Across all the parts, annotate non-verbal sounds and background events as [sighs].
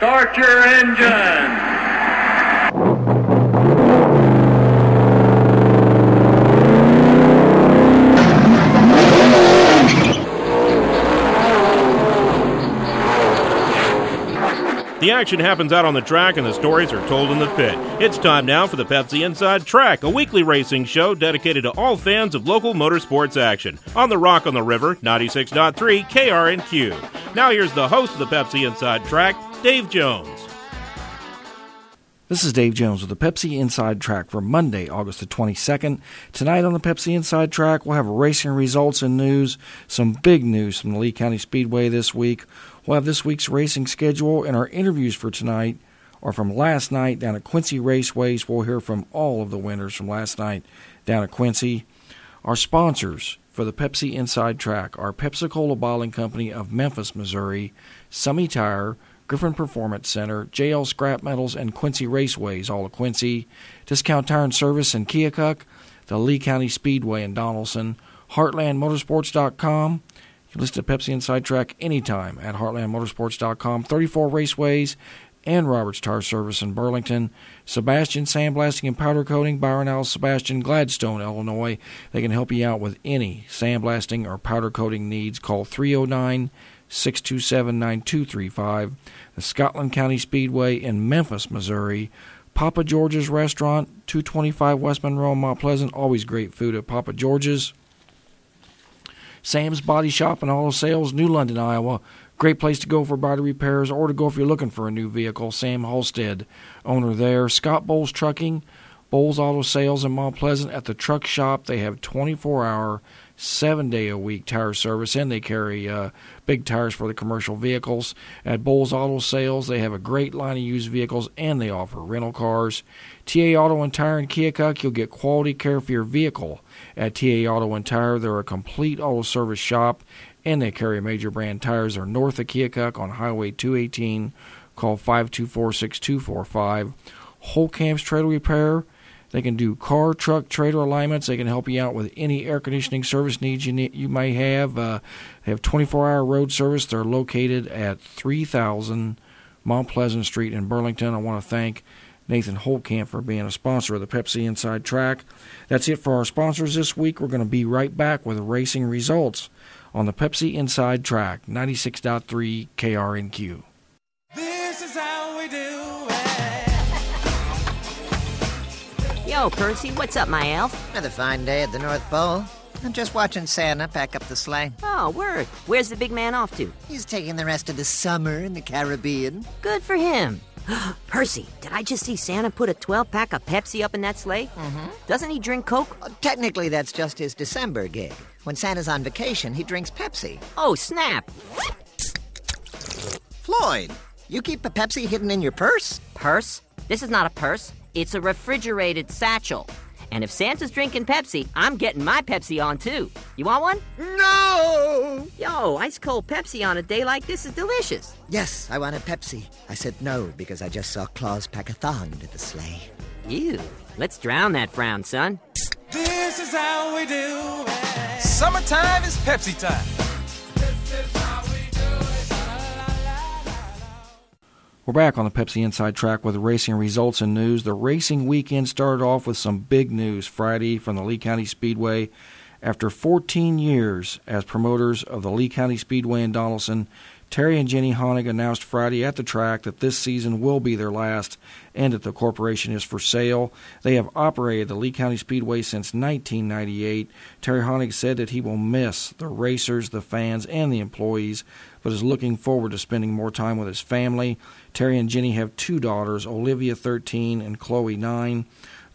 Start your engine. The action happens out on the track and the stories are told in the pit. It's time now for the Pepsi Inside Track, a weekly racing show dedicated to all fans of local motorsports action. On the Rock on the River, 96.3 KRNQ. Now here's the host of the Pepsi Inside Track, Dave Jones. This is Dave Jones with the Pepsi Inside Track for Monday, August the 22nd. Tonight on the Pepsi Inside Track, we'll have racing results and news, some big news from the Lee County Speedway this week. We'll have this week's racing schedule, and our interviews for tonight are from last night down at Quincy Raceways. We'll hear from all of the winners from last night down at Quincy. Our sponsors for the Pepsi Inside Track are Pepsi Cola Bottling Company of Memphis, Missouri, Summy Tire, Griffin Performance Center, JL Scrap Metals, and Quincy Raceways, all of Quincy, Discount Tire and Service in Keokuk, the Lee County Speedway in Donnellson, HeartlandMotorsports.com, you can listen to Pepsi Inside Track anytime at heartlandmotorsports.com. 34 raceways and Roberts Tire Service in Burlington. Sebastian Sandblasting and Powder Coating, Byron L. Sebastian, Gladstone, Illinois. They can help you out with any sandblasting or powder coating needs. Call 309 627 9235. The Scotland County Speedway in Memphis, Missouri. Papa George's Restaurant, 225 West Monroe, Mount Pleasant. Always great food at Papa George's. Sam's Body Shop and Auto Sales, New London, Iowa. Great place to go for body repairs or to go if you're looking for a new vehicle. Sam Halstead, owner there. Scott Bowles Trucking, Bowles Auto Sales in Mount Pleasant. At the truck shop, they have 24 hour, seven day a week tire service, and they carry uh, big tires for the commercial vehicles. At Bowles Auto Sales, they have a great line of used vehicles and they offer rental cars. TA Auto and Tire in Keokuk, you'll get quality care for your vehicle at TA Auto and Tire. They're a complete auto service shop, and they carry major brand tires. They're north of Keokuk on Highway 218. Call 524 6245. Holtkamp's Trailer Repair. They can do car, truck, trailer alignments. They can help you out with any air conditioning service needs you need, you may have. Uh, they have 24-hour road service. They're located at 3000 Mount Pleasant Street in Burlington. I want to thank Nathan Holtkamp for being a sponsor of the Pepsi Inside Track. That's it for our sponsors this week. We're going to be right back with racing results on the Pepsi Inside Track, 96.3 KRNQ. Yo, Percy, what's up, my elf? Another fine day at the North Pole. I'm just watching Santa pack up the sleigh. Oh, word. Where's the big man off to? He's taking the rest of the summer in the Caribbean. Good for him. [gasps] Percy, did I just see Santa put a 12 pack of Pepsi up in that sleigh? Mm-hmm. Doesn't he drink Coke? Uh, technically, that's just his December gig. When Santa's on vacation, he drinks Pepsi. Oh, snap. Floyd, you keep a Pepsi hidden in your purse? Purse? This is not a purse, it's a refrigerated satchel. And if Santa's drinking Pepsi, I'm getting my Pepsi on too. You want one? No! Yo, ice cold Pepsi on a day like this is delicious. Yes, I want a Pepsi. I said no because I just saw Claus pack a thong to the sleigh. Ew. Let's drown that frown, son. This is how we do it. Summertime is Pepsi time. We're back on the Pepsi Inside Track with racing results and news. The racing weekend started off with some big news Friday from the Lee County Speedway. After 14 years as promoters of the Lee County Speedway in Donnellson, Terry and Jenny Honig announced Friday at the track that this season will be their last and that the corporation is for sale. They have operated the Lee County Speedway since 1998. Terry Honig said that he will miss the racers, the fans, and the employees, but is looking forward to spending more time with his family. Terry and Jenny have two daughters, Olivia 13 and Chloe 9.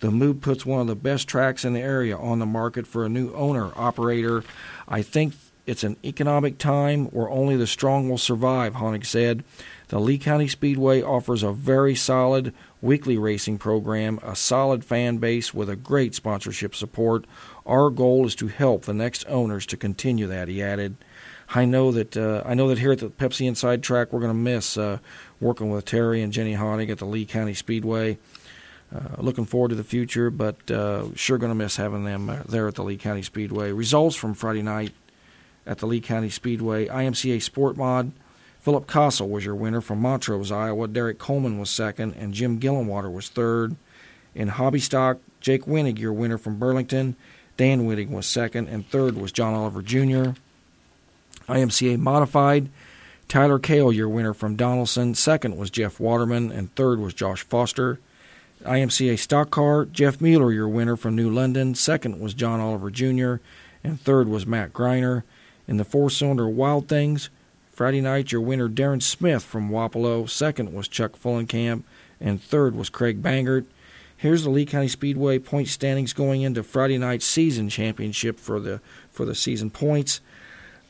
The move puts one of the best tracks in the area on the market for a new owner operator. I think it's an economic time where only the strong will survive, Honig said. The Lee County Speedway offers a very solid weekly racing program, a solid fan base with a great sponsorship support. Our goal is to help the next owners to continue that, he added. I know that uh, I know that here at the Pepsi Inside Track we're going to miss uh, working with Terry and Jenny Honig at the Lee County Speedway. Uh, looking forward to the future, but uh, sure going to miss having them uh, there at the Lee County Speedway. Results from Friday night at the Lee County Speedway. IMCA Sport Mod Philip Castle was your winner from Montrose, Iowa. Derek Coleman was second, and Jim Gillenwater was third. In hobby stock, Jake Winnig, your winner from Burlington. Dan Winnig was second, and third was John Oliver Jr. IMCA modified, Tyler Kale, your winner from Donnellson. Second was Jeff Waterman, and third was Josh Foster. IMCA stock car, Jeff Mueller, your winner from New London. Second was John Oliver Jr., and third was Matt Greiner. In the four cylinder Wild Things, Friday night, your winner Darren Smith from Wapello. Second was Chuck Fullenkamp, and third was Craig Bangert. Here's the Lee County Speedway point standings going into Friday night's season championship for the for the season points.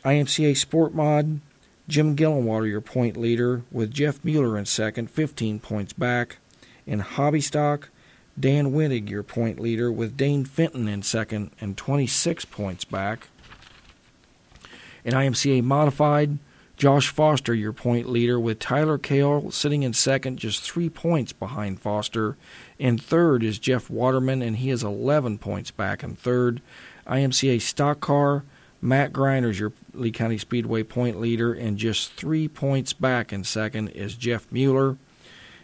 IMCA Sport Mod, Jim Gillenwater, your point leader, with Jeff Mueller in second, 15 points back. In Hobby Stock, Dan Winnig, your point leader, with Dane Fenton in second and 26 points back. In IMCA Modified, Josh Foster, your point leader, with Tyler Kale sitting in second, just three points behind Foster. In third is Jeff Waterman, and he is 11 points back in third. IMCA Stock Car, Matt Greiner's your Lee County Speedway point leader, and just three points back in second is Jeff Mueller.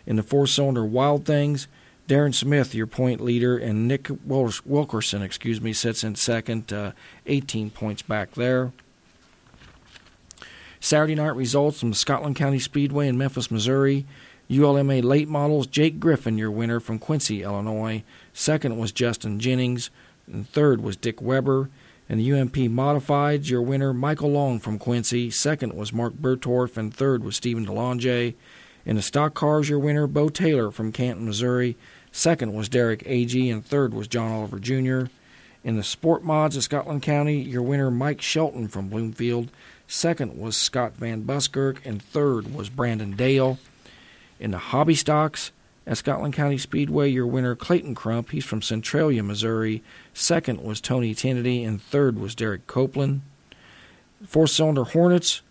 In the four cylinder Wild Things, Darren Smith, your point leader, and Nick Wilkerson, excuse me, sits in second, uh, 18 points back there. Saturday night results from Scotland County Speedway in Memphis, Missouri. ULMA late models, Jake Griffin, your winner from Quincy, Illinois. Second was Justin Jennings. And third was Dick Weber. And the UMP modifieds, your winner, Michael Long from Quincy. Second was Mark Bertorf. And third was Stephen DeLonge. In the stock cars, your winner, Bo Taylor from Canton, Missouri. Second was Derek Agee. And third was John Oliver Jr. In the sport mods of Scotland County, your winner, Mike Shelton from Bloomfield. Second was Scott Van Buskirk, and third was Brandon Dale. In the hobby stocks at Scotland County Speedway, your winner Clayton Crump, he's from Centralia, Missouri. Second was Tony Kennedy, and third was Derek Copeland. Four cylinder Hornets,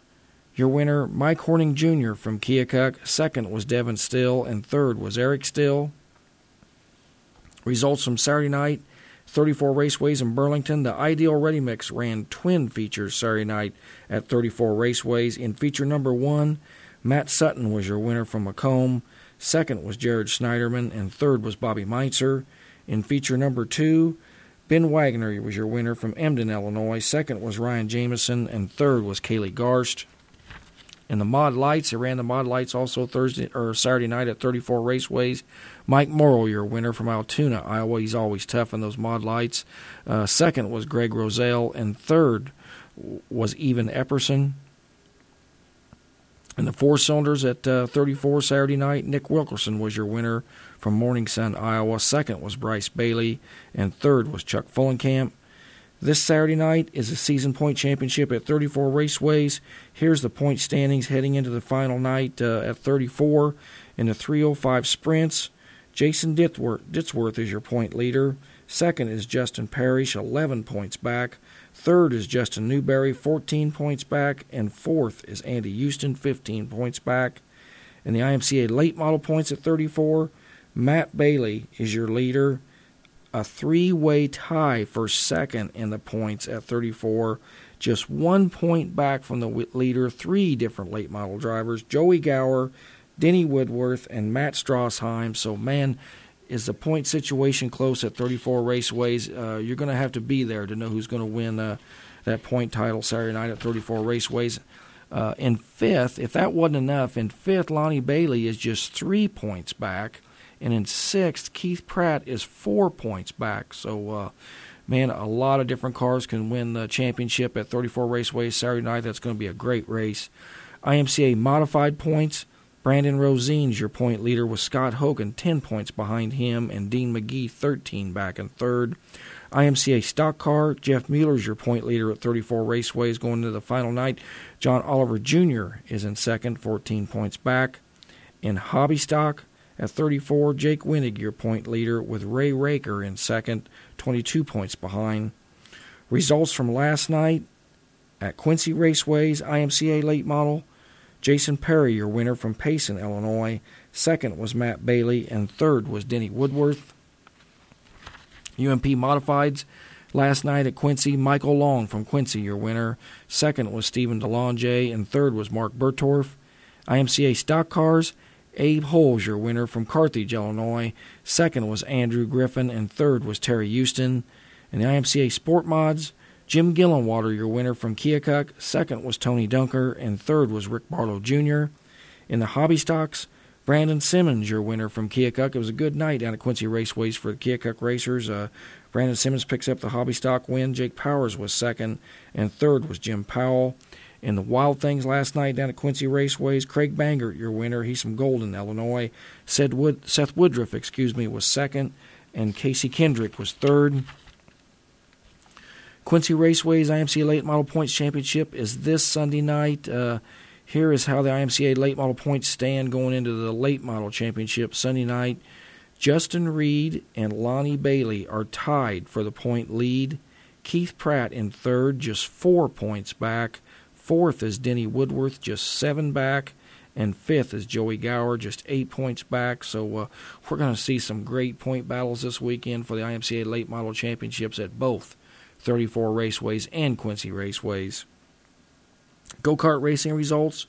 your winner Mike Horning Jr. from Keokuk. Second was Devin Still, and third was Eric Still. Results from Saturday night 34 Raceways in Burlington. The Ideal Ready Mix ran twin features Saturday night at 34 Raceways. In feature number one, Matt Sutton was your winner from Macomb. Second was Jared Schneiderman, and third was Bobby Meitzer. In feature number two, Ben Wagner was your winner from Emden, Illinois. Second was Ryan Jameson, and third was Kaylee Garst. In the Mod Lights, they ran the Mod Lights also Thursday or Saturday night at 34 Raceways. Mike Morrow, your winner from Altoona, Iowa. He's always tough in those Mod Lights. Uh, second was Greg Roselle, and third was Evan Epperson. In the four cylinders at uh, 34 Saturday night, Nick Wilkerson was your winner from Morning Sun, Iowa. Second was Bryce Bailey, and third was Chuck Fullenkamp. This Saturday night is a season point championship at 34 raceways. Here's the point standings heading into the final night uh, at 34 in the 305 sprints. Jason Ditzworth, Ditzworth is your point leader. Second is Justin Parrish, 11 points back. Third is Justin Newberry, 14 points back. And fourth is Andy Houston, 15 points back. And the IMCA late model points at 34, Matt Bailey is your leader a three way tie for second in the points at 34, just one point back from the leader. Three different late model drivers Joey Gower, Denny Woodworth, and Matt Strassheim. So, man, is the point situation close at 34 raceways? Uh, you're going to have to be there to know who's going to win uh, that point title Saturday night at 34 raceways. Uh, in fifth, if that wasn't enough, in fifth, Lonnie Bailey is just three points back. And in sixth, Keith Pratt is four points back. So, uh, man, a lot of different cars can win the championship at 34 Raceways Saturday night. That's going to be a great race. IMCA modified points. Brandon Rosine's your point leader with Scott Hogan 10 points behind him and Dean McGee 13 back in third. IMCA stock car, Jeff Mueller's your point leader at 34 raceways going into the final night. John Oliver Jr. is in second, 14 points back. In hobby stock, at 34, Jake Winnig, your point leader, with Ray Raker in second, 22 points behind. Results from last night at Quincy Raceways IMCA late model. Jason Perry, your winner from Payson, Illinois. Second was Matt Bailey, and third was Denny Woodworth. UMP Modifieds last night at Quincy. Michael Long from Quincy, your winner. Second was Stephen DeLonge, and third was Mark Bertorf. IMCA Stock Cars, Abe Holes, your winner from Carthage, Illinois. Second was Andrew Griffin, and third was Terry Houston. And the IMCA Sport Mods, Jim Gillenwater, your winner from Keokuk. Second was Tony Dunker, and third was Rick Barlow Jr. In the Hobby Stocks, Brandon Simmons, your winner from Keokuk. It was a good night down at Quincy Raceways for the Keokuk racers. Uh, Brandon Simmons picks up the Hobby Stock win. Jake Powers was second, and third was Jim Powell. In the Wild Things last night down at Quincy Raceways, Craig Bangert, your winner. He's from Golden, Illinois. Seth, Wood, Seth Woodruff, excuse me, was second, and Casey Kendrick was third. Quincy Raceways IMCA Late Model Points Championship is this Sunday night. Uh, here is how the IMCA Late Model Points stand going into the Late Model Championship Sunday night. Justin Reed and Lonnie Bailey are tied for the point lead. Keith Pratt in third, just four points back. Fourth is Denny Woodworth, just seven back. And fifth is Joey Gower, just eight points back. So uh, we're going to see some great point battles this weekend for the IMCA Late Model Championships at both 34 Raceways and Quincy Raceways. Go kart racing results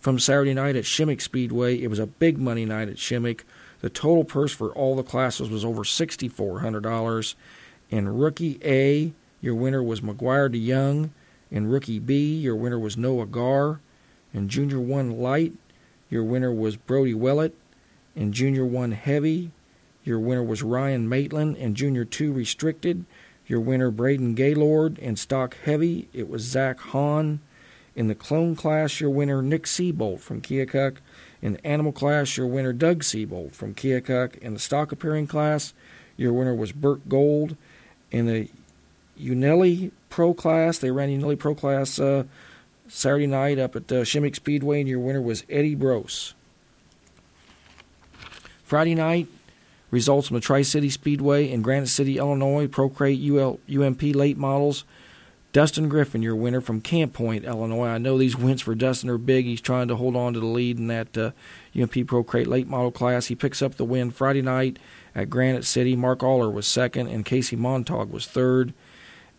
from Saturday night at Shimmick Speedway. It was a big money night at Shimmick. The total purse for all the classes was over $6,400. In Rookie A, your winner was McGuire DeYoung. In Rookie B, your winner was Noah Gar. In Junior 1 Light, your winner was Brody Willett. In Junior 1 Heavy, your winner was Ryan Maitland. In Junior 2 Restricted, your winner Braden Gaylord. In Stock Heavy, it was Zach Hahn. In the Clone class, your winner Nick Seabolt from Keokuk. In the Animal class, your winner Doug Seabolt from Keokuk. In the Stock Appearing class, your winner was Burt Gold. In the Unelli Pro class, they ran Unelli Pro class uh, Saturday night up at uh, Shimmick Speedway, and your winner was Eddie Brose. Friday night, results from the Tri City Speedway in Granite City, Illinois, Procrate UL, UMP late models. Dustin Griffin, your winner from Camp Point, Illinois. I know these wins for Dustin are big. He's trying to hold on to the lead in that uh, UMP Pro Crate late model class. He picks up the win Friday night at Granite City. Mark Aller was second, and Casey Montag was third.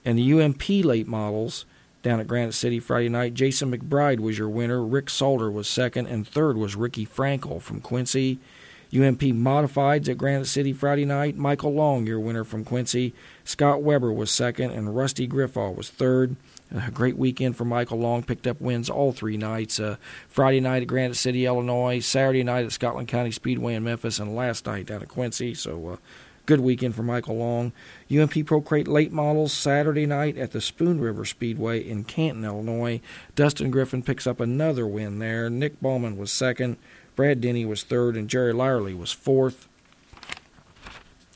And the UMP late models down at Granite City Friday night, Jason McBride was your winner. Rick Salter was second, and third was Ricky Frankel from Quincy. UMP Modifieds at Granite City Friday night. Michael Long, your winner from Quincy. Scott Weber was second, and Rusty Griffall was third. A great weekend for Michael Long. Picked up wins all three nights. Uh, Friday night at Granite City, Illinois. Saturday night at Scotland County Speedway in Memphis, and last night down at Quincy. So, uh, good weekend for Michael Long. UMP Pro Crate late models Saturday night at the Spoon River Speedway in Canton, Illinois. Dustin Griffin picks up another win there. Nick Ballman was second. Brad Denny was third, and Jerry Lyerly was fourth.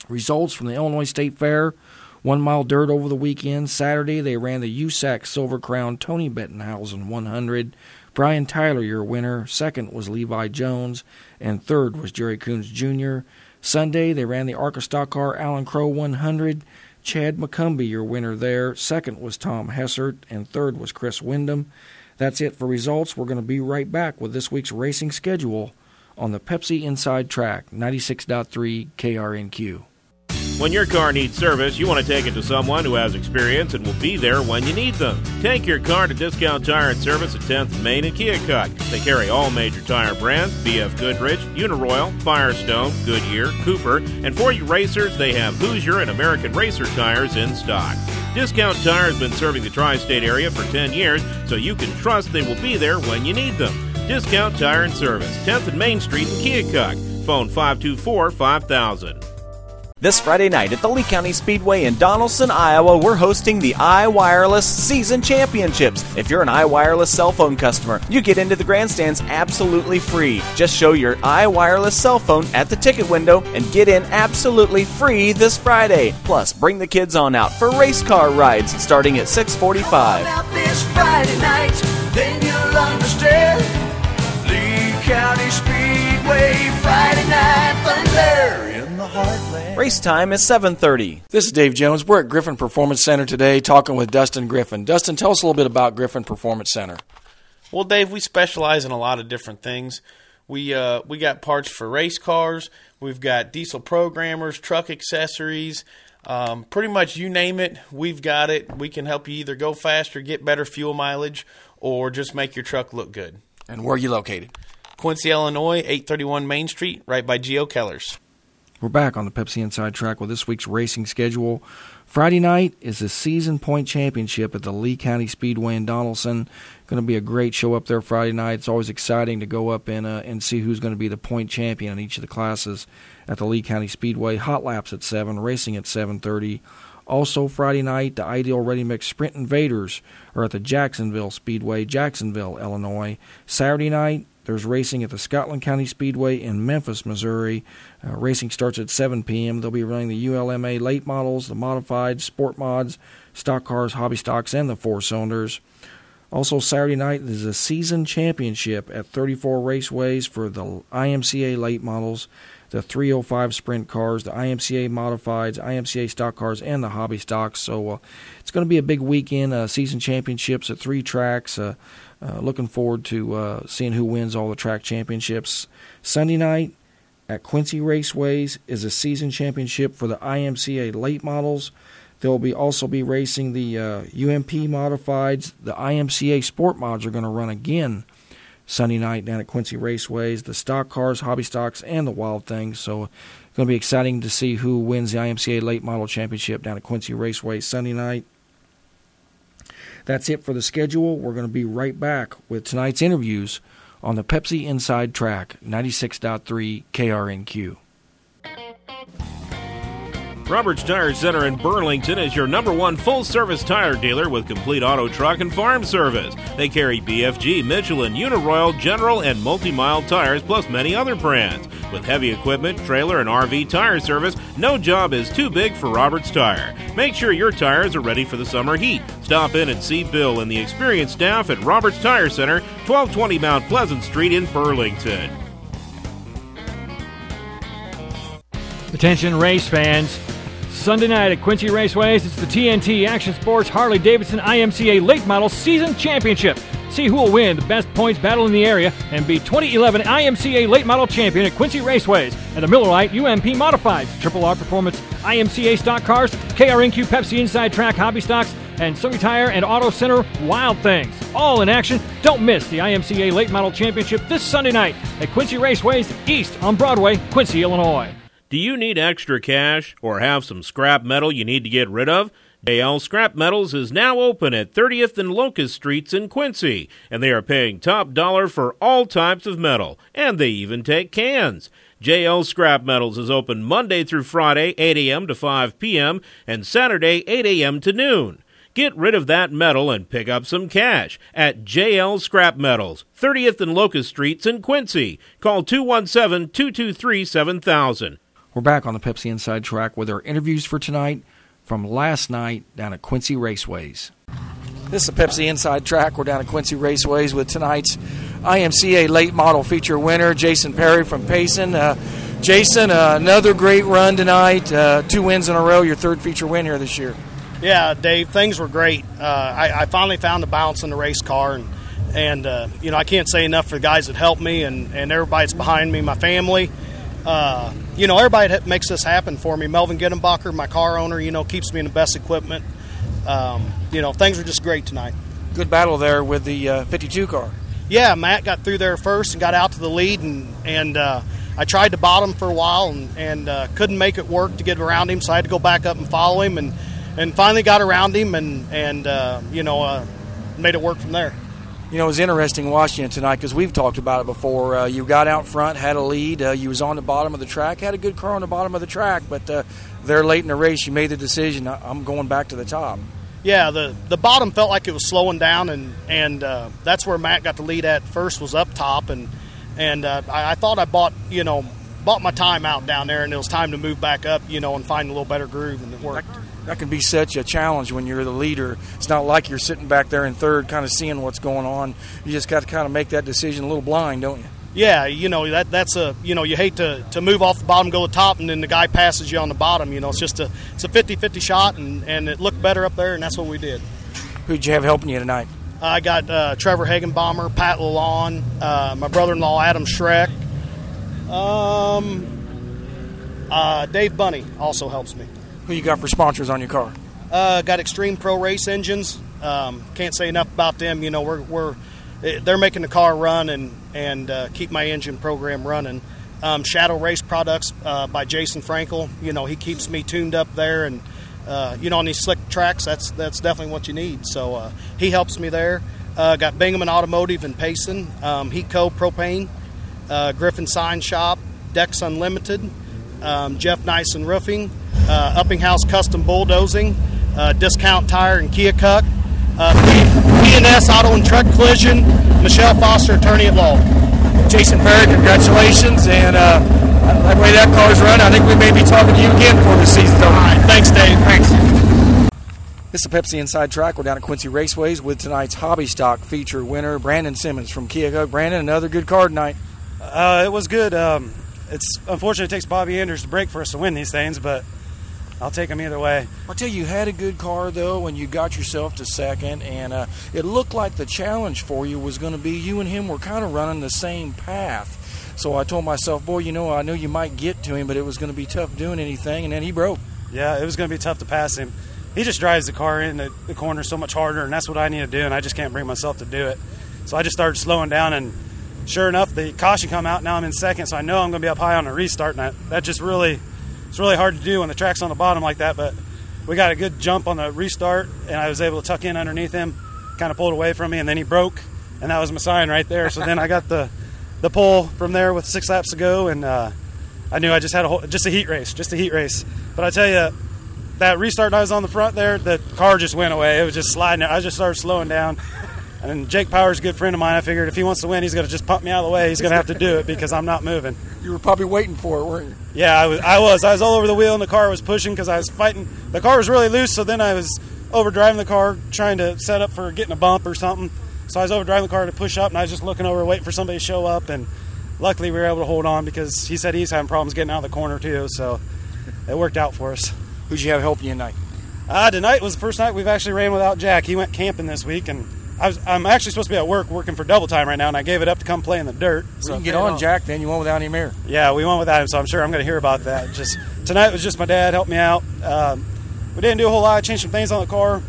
Results from the Illinois State Fair. One mile dirt over the weekend. Saturday, they ran the USAC Silver Crown Tony Bettenhausen 100. Brian Tyler, your winner. Second was Levi Jones, and third was Jerry Coons Jr. Sunday, they ran the ARCA Stock Car Allen Crowe 100. Chad McCumbee, your winner there. Second was Tom Hessert, and third was Chris Wyndham. That's it for results. We're going to be right back with this week's racing schedule on the Pepsi Inside Track 96.3 KRNQ. When your car needs service, you want to take it to someone who has experience and will be there when you need them. Take your car to Discount Tire and Service at 10th Main and Keokuk. They carry all major tire brands BF Goodrich, Uniroyal, Firestone, Goodyear, Cooper, and for you racers, they have Hoosier and American Racer tires in stock. Discount Tire has been serving the tri state area for 10 years, so you can trust they will be there when you need them. Discount Tire and Service, 10th and Main Street in Keokuk. Phone 524 5000. This Friday night at the Lee County Speedway in Donnellson, Iowa, we're hosting the iWireless Season Championships. If you're an iWireless cell phone customer, you get into the grandstands absolutely free. Just show your iWireless cell phone at the ticket window and get in absolutely free this Friday. Plus, bring the kids on out for race car rides starting at 645. out this Friday night. Lee County Speedway, Friday night thunder. Race time is 7:30. This is Dave Jones. We're at Griffin Performance Center today talking with Dustin Griffin. Dustin, tell us a little bit about Griffin Performance Center. Well, Dave, we specialize in a lot of different things. We uh, we got parts for race cars. We've got diesel programmers, truck accessories. Um, pretty much you name it, we've got it. We can help you either go faster, get better fuel mileage, or just make your truck look good. And where are you located? Quincy, Illinois, 831 Main Street, right by Geo Kellers. We're back on the Pepsi Inside Track with this week's racing schedule. Friday night is the season point championship at the Lee County Speedway in Donnellson. Going to be a great show up there Friday night. It's always exciting to go up and uh, and see who's going to be the point champion in each of the classes at the Lee County Speedway. Hot laps at seven, racing at seven thirty. Also Friday night, the Ideal Ready Mix Sprint Invaders are at the Jacksonville Speedway, Jacksonville, Illinois. Saturday night, there's racing at the Scotland County Speedway in Memphis, Missouri. Uh, racing starts at 7 p.m. They'll be running the ULMA late models, the modified, sport mods, stock cars, hobby stocks, and the four cylinders. Also, Saturday night is a season championship at 34 raceways for the IMCA late models, the 305 sprint cars, the IMCA modifieds, IMCA stock cars, and the hobby stocks. So uh, it's going to be a big weekend. Uh, season championships at three tracks. Uh, uh, looking forward to uh, seeing who wins all the track championships. Sunday night at Quincy Raceways is a season championship for the IMCA late models. There will be also be racing the uh, UMP modifieds. The IMCA sport mods are going to run again Sunday night down at Quincy Raceways. The stock cars, hobby stocks, and the wild things. So it's going to be exciting to see who wins the IMCA late model championship down at Quincy Raceways Sunday night. That's it for the schedule. We're going to be right back with tonight's interviews on the Pepsi Inside Track 96.3 KRNQ. Roberts Tire Center in Burlington is your number one full service tire dealer with complete auto truck and farm service. They carry BFG, Michelin, Uniroyal, General, and multi mile tires, plus many other brands. With heavy equipment, trailer, and RV tire service, no job is too big for Roberts Tire. Make sure your tires are ready for the summer heat. Stop in and see Bill and the experienced staff at Roberts Tire Center, 1220 Mount Pleasant Street in Burlington. Attention race fans. Sunday night at Quincy Raceways, it's the TNT Action Sports Harley Davidson IMCA Late Model Season Championship. See who will win the best points battle in the area and be 2011 IMCA Late Model Champion at Quincy Raceways and the Miller Lite UMP Modified, Triple R Performance IMCA Stock Cars, KRNQ Pepsi Inside Track Hobby Stocks, and Surrey Tire and Auto Center Wild Things. All in action. Don't miss the IMCA Late Model Championship this Sunday night at Quincy Raceways East on Broadway, Quincy, Illinois. Do you need extra cash or have some scrap metal you need to get rid of? JL Scrap Metals is now open at 30th and Locust Streets in Quincy, and they are paying top dollar for all types of metal, and they even take cans. JL Scrap Metals is open Monday through Friday, 8 a.m. to 5 p.m., and Saturday, 8 a.m. to noon. Get rid of that metal and pick up some cash at JL Scrap Metals, 30th and Locust Streets in Quincy. Call 217 223 7000. We're back on the Pepsi Inside Track with our interviews for tonight from last night down at Quincy Raceways. This is the Pepsi Inside Track. We're down at Quincy Raceways with tonight's IMCA late model feature winner, Jason Perry from Payson. Uh, Jason, uh, another great run tonight. Uh, two wins in a row, your third feature win here this year. Yeah, Dave, things were great. Uh, I, I, finally found the balance in the race car, and and uh, you know I can't say enough for the guys that helped me and and everybody that's behind me, my family uh, you know, everybody that makes this happen for me. Melvin Gittenbacher, my car owner, you know, keeps me in the best equipment. Um, you know, things are just great tonight. Good battle there with the uh, 52 car. Yeah, Matt got through there first and got out to the lead, and and uh, I tried to bottom for a while and and uh, couldn't make it work to get around him, so I had to go back up and follow him, and and finally got around him, and and uh, you know uh, made it work from there. You know, it was interesting watching it tonight because we've talked about it before. Uh, you got out front, had a lead. Uh, you was on the bottom of the track, had a good car on the bottom of the track, but uh, there late in the race, you made the decision. I'm going back to the top. Yeah, the the bottom felt like it was slowing down, and and uh, that's where Matt got the lead at first was up top, and and uh, I, I thought I bought you know bought my time out down there, and it was time to move back up, you know, and find a little better groove, and it worked that can be such a challenge when you're the leader. It's not like you're sitting back there in third, kind of seeing what's going on. You just got to kind of make that decision a little blind, don't you? Yeah, you know that that's a you know you hate to, to move off the bottom, go to the top, and then the guy passes you on the bottom. You know, it's just a it's a 50-50 shot, and, and it looked better up there, and that's what we did. Who'd you have helping you tonight? I got uh, Trevor Hagenbomber, Pat Lalonde, uh, my brother-in-law Adam Schreck, um, uh, Dave Bunny also helps me. Who you got for sponsors on your car? Uh, got Extreme Pro Race engines. Um, can't say enough about them. You know, we're we're they're making the car run and and uh, keep my engine program running. Um, Shadow Race Products uh, by Jason Frankel. You know, he keeps me tuned up there, and uh, you know, on these slick tracks, that's that's definitely what you need. So uh, he helps me there. Uh, got Bingaman Automotive in Payson, um, Heatco Propane, Griffin Sign Shop, Dex Unlimited, um, Jeff Nyson Roofing, uh, Uppinghouse Custom Bulldozing, uh, Discount Tire and Keokuk, uh, P&S Auto and Truck Collision, Michelle Foster, attorney at law. Jason Perry, congratulations, and uh, the way that car's run, I think we may be talking to you again before the season's over. All right, thanks, Dave. Thanks. This is the Pepsi Inside Track. We're down at Quincy Raceways with tonight's Hobby Stock feature winner, Brandon Simmons from Keokuk. Brandon, another good card tonight. Uh, it was good. Um, it's unfortunate it takes Bobby Anders to break for us to win these things, but I'll take them either way. I'll tell you, you had a good car though, and you got yourself to second, and uh, it looked like the challenge for you was going to be you and him were kind of running the same path. So I told myself, boy, you know, I knew you might get to him, but it was going to be tough doing anything, and then he broke. Yeah, it was going to be tough to pass him. He just drives the car in the, the corner so much harder, and that's what I need to do, and I just can't bring myself to do it. So I just started slowing down, and sure enough, the caution come out. Now I'm in second, so I know I'm going to be up high on the restart, and that, that just really it's really hard to do when the track's on the bottom like that. But we got a good jump on the restart, and I was able to tuck in underneath him, kind of pulled away from me, and then he broke, and that was my sign right there. So then I got the the pull from there with six laps to go, and uh, I knew I just had a whole, just a heat race, just a heat race. But I tell you, that restart I was on the front there, the car just went away. It was just sliding. I just started slowing down. And Jake Power's a good friend of mine. I figured if he wants to win, he's going to just pump me out of the way. He's going to have to do it because I'm not moving. You were probably waiting for it, weren't you? Yeah, I was. I was. I was all over the wheel, and the car was pushing because I was fighting. The car was really loose, so then I was overdriving the car, trying to set up for getting a bump or something. So I was overdriving the car to push up, and I was just looking over, waiting for somebody to show up. And luckily, we were able to hold on because he said he's having problems getting out of the corner too. So it worked out for us. Who'd you have help you tonight? Uh, tonight was the first night we've actually ran without Jack. He went camping this week, and I was, I'm actually supposed to be at work working for double time right now, and I gave it up to come play in the dirt. So you can get on, Jack. Then you went without him here. Yeah, we went without him, so I'm sure I'm going to hear about that. Just tonight was just my dad helped me out. Um, we didn't do a whole lot. I changed some things on the car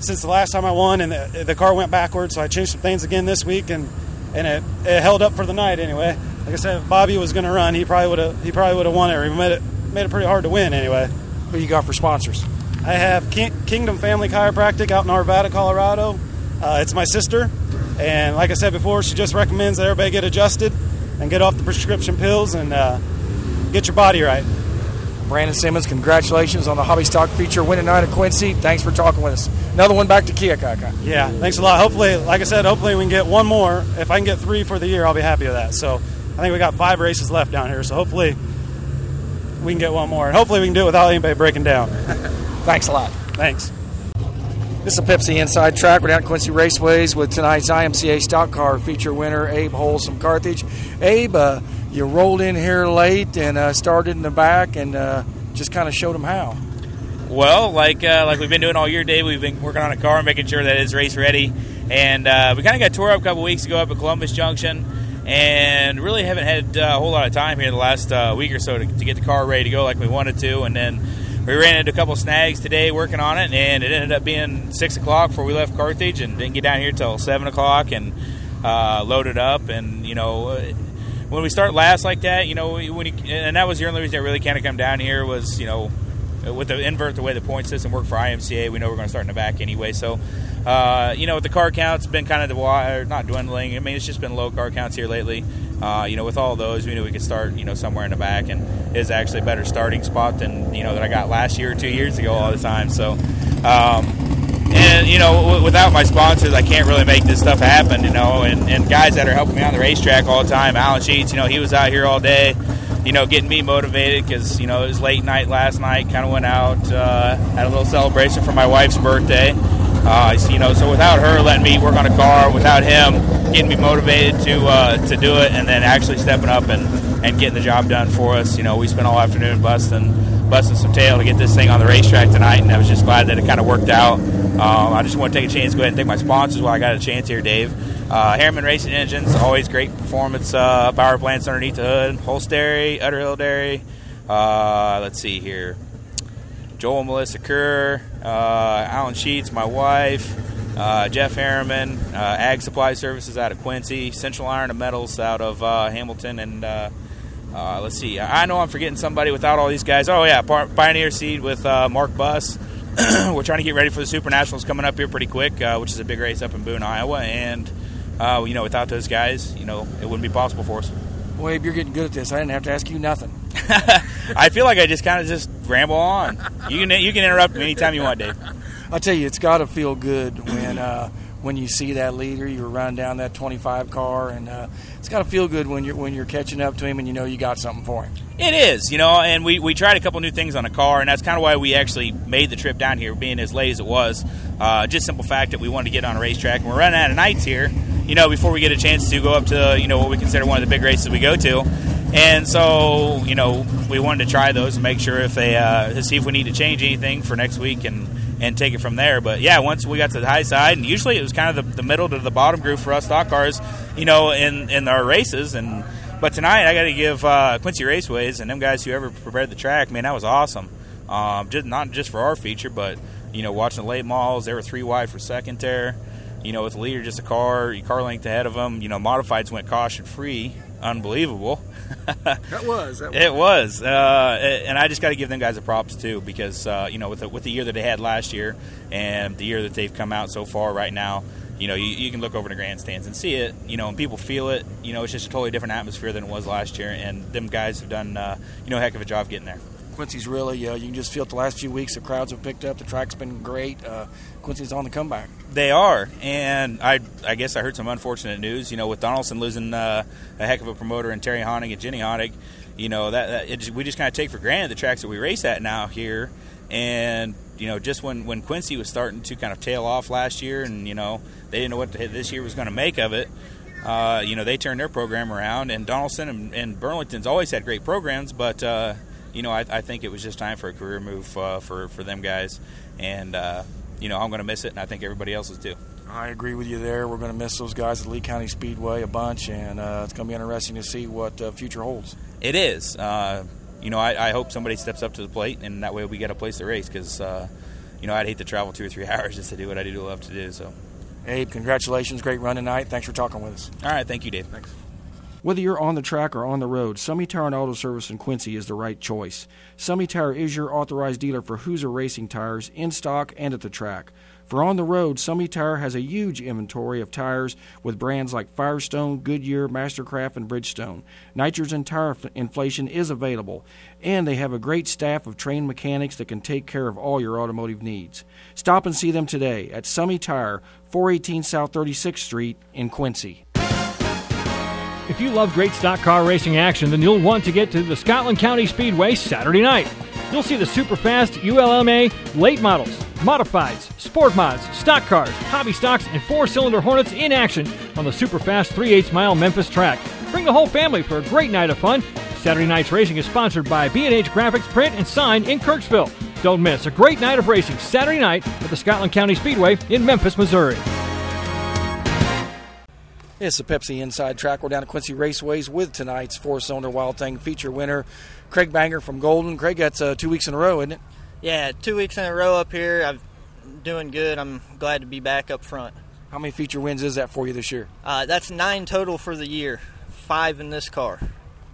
since the last time I won, and the, the car went backwards. So I changed some things again this week, and and it, it held up for the night anyway. Like I said, if Bobby was going to run, he probably would have he probably would have won it. He made it made it pretty hard to win anyway. Who you got for sponsors? I have King, Kingdom Family Chiropractic out in Arvada, Colorado. Uh, it's my sister, and like I said before, she just recommends that everybody get adjusted and get off the prescription pills and uh, get your body right. Brandon Simmons, congratulations on the Hobby Stock feature winning night at Quincy. Thanks for talking with us. Another one back to Keokuk. Yeah, thanks a lot. Hopefully, like I said, hopefully we can get one more. If I can get three for the year, I'll be happy with that. So I think we got five races left down here. So hopefully we can get one more, and hopefully we can do it without anybody breaking down. [laughs] Thanks a lot. Thanks. This is a Pepsi Inside Track. We're down at Quincy Raceways with tonight's IMCA Stock Car feature winner, Abe Holsom Carthage. Abe, uh, you rolled in here late and uh, started in the back and uh, just kind of showed them how. Well, like uh, like we've been doing all year, Dave, we've been working on a car, making sure that it's race ready, and uh, we kind of got tore up a couple weeks ago up at Columbus Junction, and really haven't had a whole lot of time here in the last uh, week or so to, to get the car ready to go like we wanted to, and then we ran into a couple snags today working on it, and it ended up being six o'clock before we left Carthage, and didn't get down here till seven o'clock, and uh, loaded up, and you know. When we start last like that, you know, when you, and that was the only reason I really kind of come down here was, you know, with the invert the way the point system worked for IMCA, we know we're going to start in the back anyway. So, uh, you know, with the car counts been kind of the not dwindling. I mean, it's just been low car counts here lately. Uh, you know, with all those, we knew we could start, you know, somewhere in the back, and is actually a better starting spot than you know that I got last year or two years ago all the time. So, um, and you know, w- without my sponsors, I can't really make this stuff happen. You know, and, and guys that are helping me on the racetrack all the time. Alan Sheets, you know, he was out here all day you know, getting me motivated because you know it was late night last night. Kind of went out, uh, had a little celebration for my wife's birthday. Uh, you know, so without her letting me work on a car, without him getting me motivated to uh, to do it, and then actually stepping up and, and getting the job done for us, you know, we spent all afternoon busting busting some tail to get this thing on the racetrack tonight, and I was just glad that it kind of worked out. Um, I just want to take a chance, go ahead and thank my sponsors while I got a chance here, Dave. Uh, Harriman Racing Engines, always great performance uh, power plants underneath the hood. Holst Dairy, Utterhill Dairy. Uh, let's see here. Joel and Melissa Kerr, uh, Alan Sheets, my wife, uh, Jeff Harriman, uh, Ag Supply Services out of Quincy, Central Iron and Metals out of uh, Hamilton, and uh, uh, let's see. I know I'm forgetting somebody without all these guys. Oh yeah, Pioneer Seed with uh, Mark Buss. [clears throat] We're trying to get ready for the Super Nationals coming up here pretty quick, which is a big race up in Boone, Iowa, and you know without those guys, you know it wouldn't be possible for us. Wade, you're getting good at this. I didn't have to ask you nothing. [laughs] I feel like I just kind of just ramble on. You can you can interrupt me anytime you want, Dave. I tell you, it's got to feel good when uh, when you see that leader. You run down that 25 car, and uh, it's got to feel good when you're when you're catching up to him, and you know you got something for him. It is, you know, and we, we tried a couple new things on the car, and that's kind of why we actually made the trip down here, being as late as it was. Uh, just simple fact that we wanted to get on a racetrack, and we're running out of nights here. You know, before we get a chance to go up to you know what we consider one of the big races we go to, and so, you know, we wanted to try those and make sure if they uh, to see if we need to change anything for next week and and take it from there. But yeah, once we got to the high side, and usually it was kind of the, the middle to the bottom group for us stock cars, you know, in in our races. And but tonight I got to give uh, Quincy Raceways and them guys who ever prepared the track, man, that was awesome. Um, just not just for our feature, but you know, watching the late models, they were three wide for second there. You know, with the leader just a car, car length ahead of them. You know, modifieds went caution free unbelievable. [laughs] that was. That was. It was, uh, and I just got to give them guys a props too because uh, you know with the, with the year that they had last year and the year that they've come out so far right now, you know you, you can look over the grandstands and see it. You know, and people feel it. You know, it's just a totally different atmosphere than it was last year, and them guys have done uh, you know a heck of a job getting there. Quincy's really, uh, you can just feel it the last few weeks the crowds have picked up. The track's been great. Uh, Quincy's on the comeback. They are, and I, I guess I heard some unfortunate news. You know, with Donnellson losing uh, a heck of a promoter and Terry Honig and Jenny Honig, you know that, that it, we just kind of take for granted the tracks that we race at now here, and you know just when when Quincy was starting to kind of tail off last year, and you know they didn't know what this year was going to make of it. Uh, you know, they turned their program around, and Donnellson and, and Burlington's always had great programs, but uh, you know, I, I, think it was just time for a career move uh, for for them guys, and uh, you know, I'm going to miss it, and I think everybody else is too. I agree with you there. We're going to miss those guys at Lee County Speedway a bunch, and uh, it's going to be interesting to see what uh, future holds. It is. Uh, you know, I, I, hope somebody steps up to the plate, and that way we get a place to race because, uh, you know, I'd hate to travel two or three [laughs] hours just to do what I do love to do. So, Abe, congratulations. Great run tonight. Thanks for talking with us. All right. Thank you, Dave. Thanks. Whether you're on the track or on the road, Summy Tire and Auto Service in Quincy is the right choice. Summy Tire is your authorized dealer for Hoosier Racing tires in stock and at the track. For on the road, Summy Tire has a huge inventory of tires with brands like Firestone, Goodyear, Mastercraft, and Bridgestone. Nitrogen tire inflation is available, and they have a great staff of trained mechanics that can take care of all your automotive needs. Stop and see them today at Summy Tire, 418 South 36th Street in Quincy. If you love great stock car racing action, then you'll want to get to the Scotland County Speedway Saturday night. You'll see the super fast ULMA late models, modifieds, sport mods, stock cars, hobby stocks, and four cylinder Hornets in action on the super fast 3 8 mile Memphis track. Bring the whole family for a great night of fun. Saturday night's racing is sponsored by B&H Graphics Print and Sign in Kirksville. Don't miss a great night of racing Saturday night at the Scotland County Speedway in Memphis, Missouri. It's the Pepsi Inside Track. We're down at Quincy Raceways with tonight's four-cylinder Wild Thing feature winner, Craig Bangert from Golden. Craig, that's uh, two weeks in a row, isn't it? Yeah, two weeks in a row up here. I'm doing good. I'm glad to be back up front. How many feature wins is that for you this year? Uh, that's nine total for the year. Five in this car.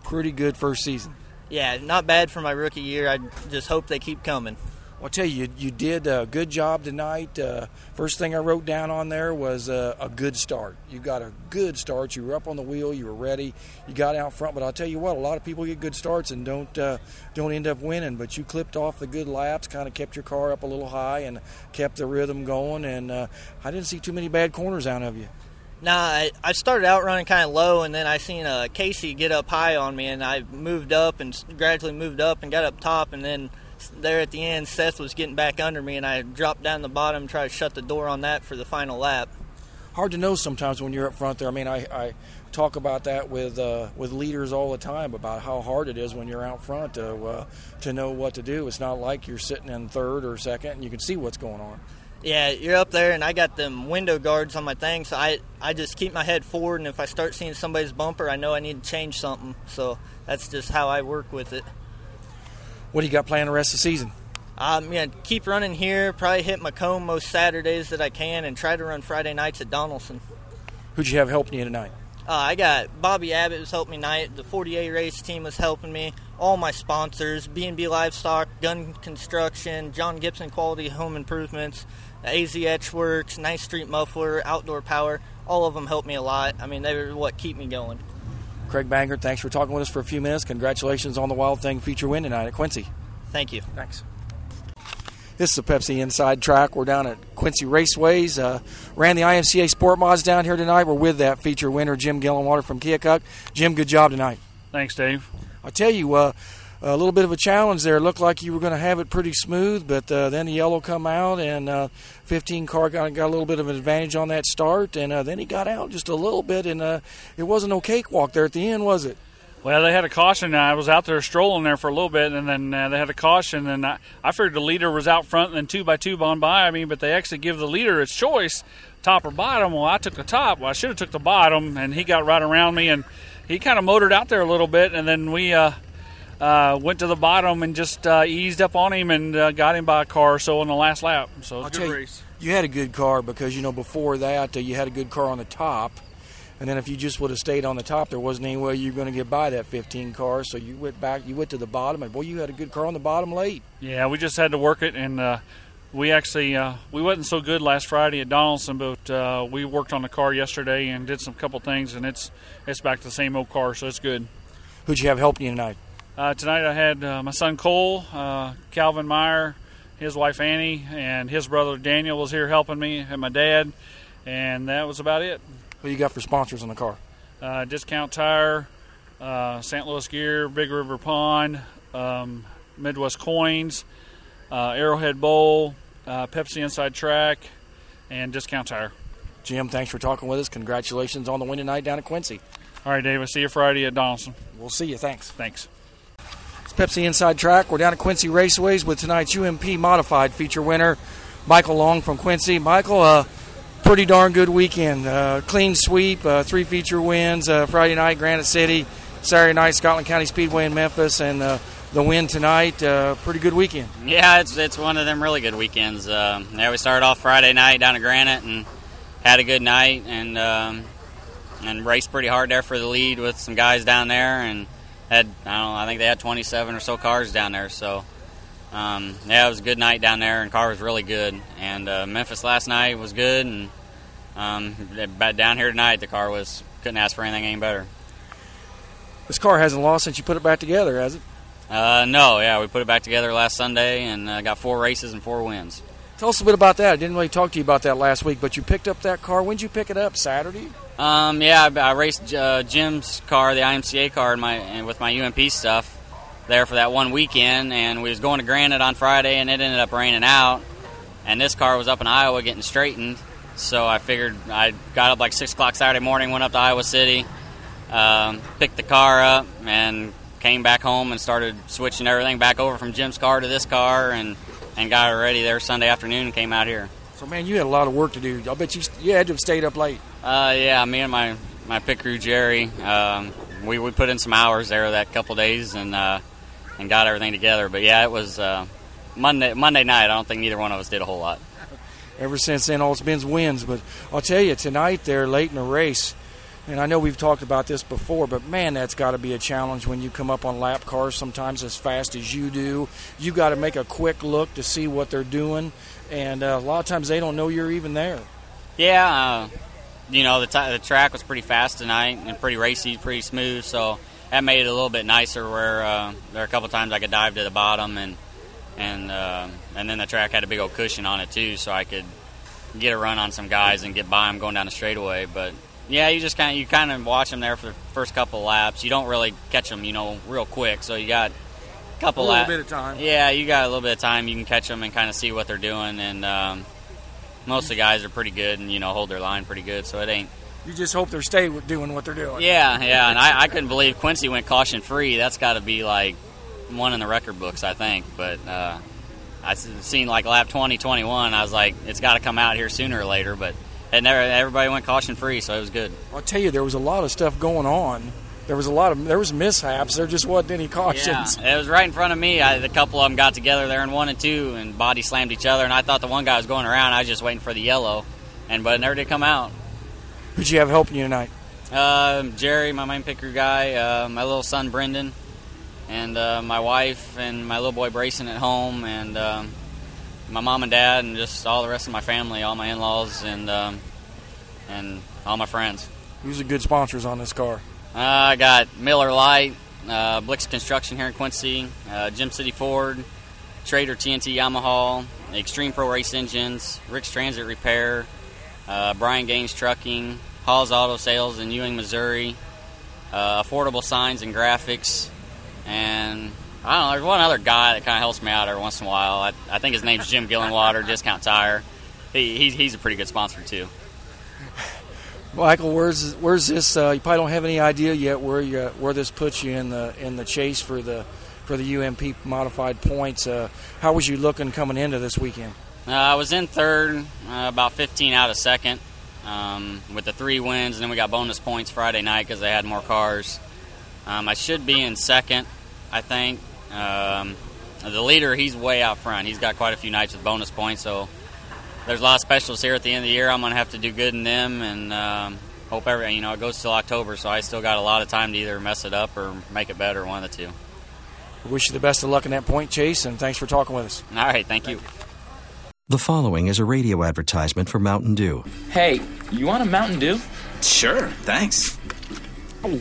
Pretty good first season. Yeah, not bad for my rookie year. I just hope they keep coming. I'll tell you, you did a good job tonight. Uh, first thing I wrote down on there was uh, a good start. You got a good start. You were up on the wheel. You were ready. You got out front. But I'll tell you what, a lot of people get good starts and don't uh, don't end up winning. But you clipped off the good laps, kind of kept your car up a little high, and kept the rhythm going. And uh, I didn't see too many bad corners out of you. Nah, I, I started out running kind of low, and then I seen uh, Casey get up high on me, and I moved up and gradually moved up and got up top, and then there at the end, Seth was getting back under me, and I dropped down the bottom, tried to shut the door on that for the final lap. Hard to know sometimes when you're up front there. I mean, I, I talk about that with uh, with leaders all the time about how hard it is when you're out front to uh, to know what to do. It's not like you're sitting in third or second and you can see what's going on. Yeah, you're up there, and I got them window guards on my thing, so I I just keep my head forward, and if I start seeing somebody's bumper, I know I need to change something. So that's just how I work with it. What do you got planned the rest of the season? I'm going to keep running here, probably hit Macomb most Saturdays that I can, and try to run Friday nights at Donnellson. Who'd you have helping you tonight? Uh, I got Bobby Abbott was helping me tonight. The 48 race team was helping me. All my sponsors: B&B Livestock, Gun Construction, John Gibson Quality Home Improvements, AZ Etchworks, Ninth Street Muffler, Outdoor Power. All of them helped me a lot. I mean, they were what keep me going. Craig Bangert, thanks for talking with us for a few minutes. Congratulations on the Wild Thing feature win tonight at Quincy. Thank you. Thanks. This is a Pepsi Inside Track. We're down at Quincy Raceways. Uh, ran the IMCA Sport Mods down here tonight. We're with that feature winner, Jim Gillenwater from Keokuk. Jim, good job tonight. Thanks, Dave. I tell you, uh, a little bit of a challenge there. It looked like you were going to have it pretty smooth, but uh, then the yellow come out, and uh, 15 car got, got a little bit of an advantage on that start, and uh, then he got out just a little bit, and uh, it wasn't no cakewalk there at the end, was it? Well, they had a caution. I was out there strolling there for a little bit, and then uh, they had a caution, and I, I figured the leader was out front, and then two by two on by. I mean, but they actually give the leader its choice, top or bottom. Well, I took the top. Well, I should have took the bottom, and he got right around me, and he kind of motored out there a little bit, and then we uh, uh, went to the bottom and just uh, eased up on him and uh, got him by a car or so in the last lap. So it was good you, race. You had a good car because you know before that uh, you had a good car on the top, and then if you just would have stayed on the top, there wasn't any way you were going to get by that 15 car. So you went back, you went to the bottom, and boy, you had a good car on the bottom late. Yeah, we just had to work it, and uh, we actually uh, we wasn't so good last Friday at Donnellson, but uh, we worked on the car yesterday and did some couple things, and it's it's back to the same old car, so it's good. Who'd you have helping you tonight? Uh, tonight I had uh, my son Cole, uh, Calvin Meyer, his wife Annie, and his brother Daniel was here helping me, and my dad, and that was about it. Who you got for sponsors on the car? Uh, Discount Tire, uh, St. Louis Gear, Big River Pond, um, Midwest Coins, uh, Arrowhead Bowl, uh, Pepsi Inside Track, and Discount Tire. Jim, thanks for talking with us. Congratulations on the win tonight down at Quincy. All right, Dave. I'll see you Friday at Donnellson. We'll see you. Thanks. Thanks. It's Pepsi Inside Track. We're down at Quincy Raceways with tonight's UMP Modified feature winner, Michael Long from Quincy. Michael, uh, pretty darn good weekend. Uh, clean sweep, uh, three feature wins. Uh, Friday night, Granite City. Saturday night, Scotland County Speedway in Memphis, and uh, the win tonight. Uh, pretty good weekend. Yeah, it's it's one of them really good weekends. Uh, yeah, we started off Friday night down at Granite and had a good night and um, and raced pretty hard there for the lead with some guys down there and had I don't know I think they had 27 or so cars down there. So um, yeah, it was a good night down there and car was really good. And uh, Memphis last night was good and um, but down here tonight the car was couldn't ask for anything any better. This car hasn't lost since you put it back together, has it? Uh, no, yeah, we put it back together last Sunday and uh, got four races and four wins. Tell us a bit about that. I didn't really talk to you about that last week, but you picked up that car. When did you pick it up? Saturday? Um, yeah, I, I raced uh, Jim's car, the IMCA car, in my with my UMP stuff there for that one weekend, and we was going to Granite on Friday, and it ended up raining out, and this car was up in Iowa getting straightened, so I figured I got up like six o'clock Saturday morning, went up to Iowa City, um, picked the car up, and came back home and started switching everything back over from Jim's car to this car, and and got it ready there Sunday afternoon and came out here. So, man, you had a lot of work to do. I bet you you had to have stayed up late. Uh, yeah, me and my my pit crew Jerry, um, we we put in some hours there that couple days and uh, and got everything together. But yeah, it was uh, Monday Monday night. I don't think neither one of us did a whole lot. Ever since then, all it's been wins. But I'll tell you, tonight they're late in the race, and I know we've talked about this before, but man, that's got to be a challenge when you come up on lap cars sometimes as fast as you do. You got to make a quick look to see what they're doing, and uh, a lot of times they don't know you're even there. Yeah, uh, you know the, t- the track was pretty fast tonight and pretty racy, pretty smooth. So that made it a little bit nicer. Where uh, there are a couple times I could dive to the bottom, and and uh, and then the track had a big old cushion on it too, so I could get a run on some guys and get by them going down the straightaway. But yeah, you just kind of you kind of watch them there for the first couple of laps. You don't really catch them, you know, real quick. So you got a couple laps. A little lap- bit of time. Yeah, you got a little bit of time. You can catch them and kind of see what they're doing. And um, most of the guys are pretty good and you know hold their line pretty good. So it ain't. You just hope they stay doing what they're doing. Yeah, yeah, and I, I couldn't believe Quincy went caution free. That's got to be like one in the record books, I think. But uh, I seen like lap 20, 21. I was like, it's got to come out here sooner or later. But never, everybody went caution free, so it was good. I'll tell you, there was a lot of stuff going on there was a lot of there was mishaps. There just wasn't any cautions. Yeah, it was right in front of me. I, a couple of them got together there in one and two, and body slammed each other. And I thought the one guy was going around. I was just waiting for the yellow, and but it never did come out. Who'd you have helping you tonight? Uh, Jerry, my main picker guy, uh, my little son Brendan, and uh, my wife and my little boy Brayson at home, and um, my mom and dad, and just all the rest of my family, all my in-laws, and um, and all my friends. Who's the good sponsors on this car? Uh, I got Miller Lite, uh, Blix Construction here in Quincy, uh, Gem City Ford, Trader TNT Yamaha, Extreme Pro Race Engines, Rick's Transit Repair, uh, Brian Gaines Trucking, Hall's Auto Sales in Ewing, Missouri, uh, Affordable Signs and Graphics, and I don't know, there's one other guy that kind of helps me out every once in a while. I, I think his name's Jim Gillenwater, Discount Tire. He, he's, he's a pretty good sponsor, too. Michael, where's where's this? Uh, you probably don't have any idea yet where you where this puts you in the in the chase for the for the UMP modified points. Uh, how was you looking coming into this weekend? Uh, I was in third, uh, about 15 out of second, um, with the three wins, and then we got bonus points Friday night because they had more cars. Um, I should be in second, I think. Um, the leader, he's way out front. He's got quite a few nights with bonus points, so there's a lot of specials here at the end of the year. I'm going to have to do good in them, and um, hope every you know it goes till October, so I still got a lot of time to either mess it up or make it better, one of the two. I wish you the best of luck in that point chase, and thanks for talking with us. All right, thank, thank you. you. The following is a radio advertisement for Mountain Dew. Hey, you want a Mountain Dew? Sure, thanks. Oh.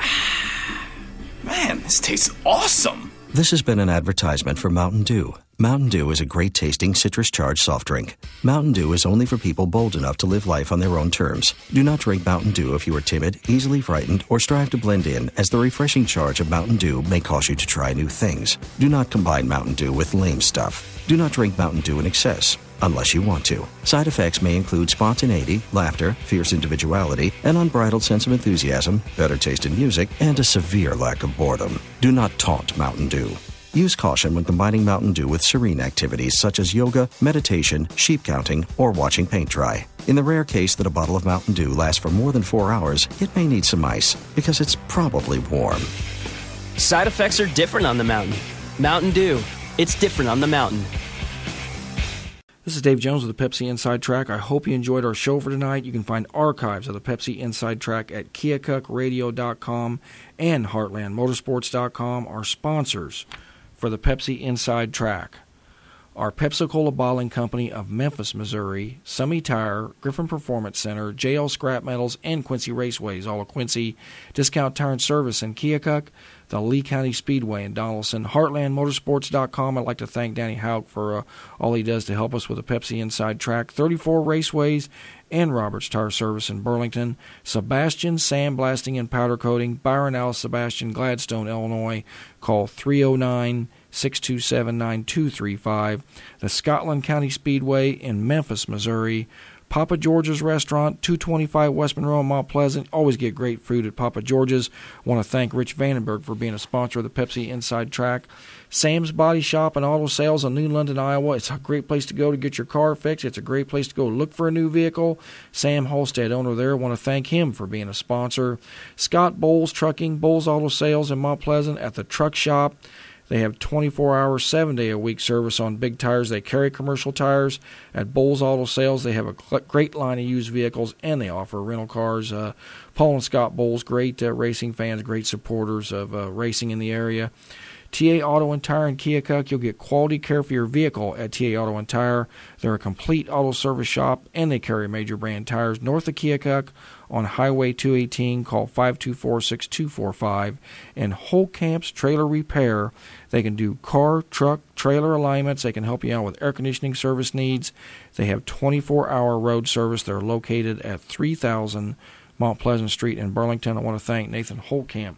[sighs] Man, this tastes awesome. This has been an advertisement for Mountain Dew. Mountain Dew is a great tasting citrus charged soft drink. Mountain Dew is only for people bold enough to live life on their own terms. Do not drink Mountain Dew if you are timid, easily frightened, or strive to blend in, as the refreshing charge of Mountain Dew may cause you to try new things. Do not combine Mountain Dew with lame stuff. Do not drink Mountain Dew in excess, unless you want to. Side effects may include spontaneity, laughter, fierce individuality, an unbridled sense of enthusiasm, better taste in music, and a severe lack of boredom. Do not taunt Mountain Dew. Use caution when combining Mountain Dew with serene activities such as yoga, meditation, sheep counting, or watching paint dry. In the rare case that a bottle of Mountain Dew lasts for more than four hours, it may need some ice because it's probably warm. Side effects are different on the mountain. Mountain Dew, it's different on the mountain. This is Dave Jones with the Pepsi Inside Track. I hope you enjoyed our show for tonight. You can find archives of the Pepsi Inside Track at KeokukRadio.com and HeartlandMotorsports.com, our sponsors for the Pepsi Inside Track. Our Pepsi Cola Bottling Company of Memphis, Missouri, Summy Tire, Griffin Performance Center, JL Scrap Metals, and Quincy Raceways, all of Quincy, Discount Tire and Service in Keokuk, the Lee County Speedway in Donnellson, HeartlandMotorsports.com. I'd like to thank Danny Hauk for uh, all he does to help us with the Pepsi Inside Track, 34 Raceways, and Roberts Tire Service in Burlington, Sebastian Sandblasting and Powder Coating, Byron Alice Sebastian, Gladstone, Illinois. Call 309 627 9235. The Scotland County Speedway in Memphis, Missouri. Papa George's Restaurant, 225 West Monroe Mount Pleasant. Always get great food at Papa George's. Want to thank Rich Vandenberg for being a sponsor of the Pepsi Inside Track. Sam's Body Shop and Auto Sales in New London, Iowa. It's a great place to go to get your car fixed. It's a great place to go look for a new vehicle. Sam Holstead, owner there, want to thank him for being a sponsor. Scott Bowles Trucking, Bowles Auto Sales in Mount Pleasant at the truck shop. They have 24 hour, 7 day a week service on big tires. They carry commercial tires. At Bowles Auto Sales, they have a great line of used vehicles and they offer rental cars. Uh, Paul and Scott Bowles, great uh, racing fans, great supporters of uh, racing in the area. TA Auto and Tire in Keokuk. You'll get quality care for your vehicle at TA Auto and Tire. They're a complete auto service shop and they carry major brand tires north of Keokuk on Highway 218. Call 524 6245. And Holtkamp's Trailer Repair. They can do car, truck, trailer alignments. They can help you out with air conditioning service needs. They have 24 hour road service. They're located at 3000 Mount Pleasant Street in Burlington. I want to thank Nathan Holcamp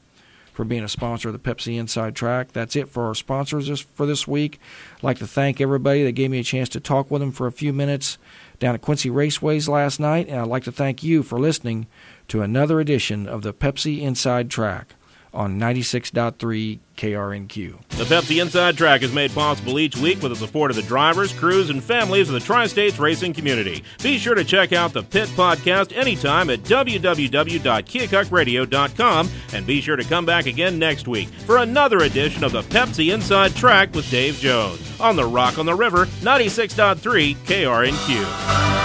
for being a sponsor of the Pepsi Inside Track. That's it for our sponsors this, for this week. I'd like to thank everybody that gave me a chance to talk with them for a few minutes down at Quincy Raceways last night, and I'd like to thank you for listening to another edition of the Pepsi Inside Track. On 96.3 KRNQ. The Pepsi Inside Track is made possible each week with the support of the drivers, crews, and families of the Tri States racing community. Be sure to check out the Pit Podcast anytime at www.keokuk.radio.com and be sure to come back again next week for another edition of the Pepsi Inside Track with Dave Jones on the Rock on the River 96.3 KRNQ.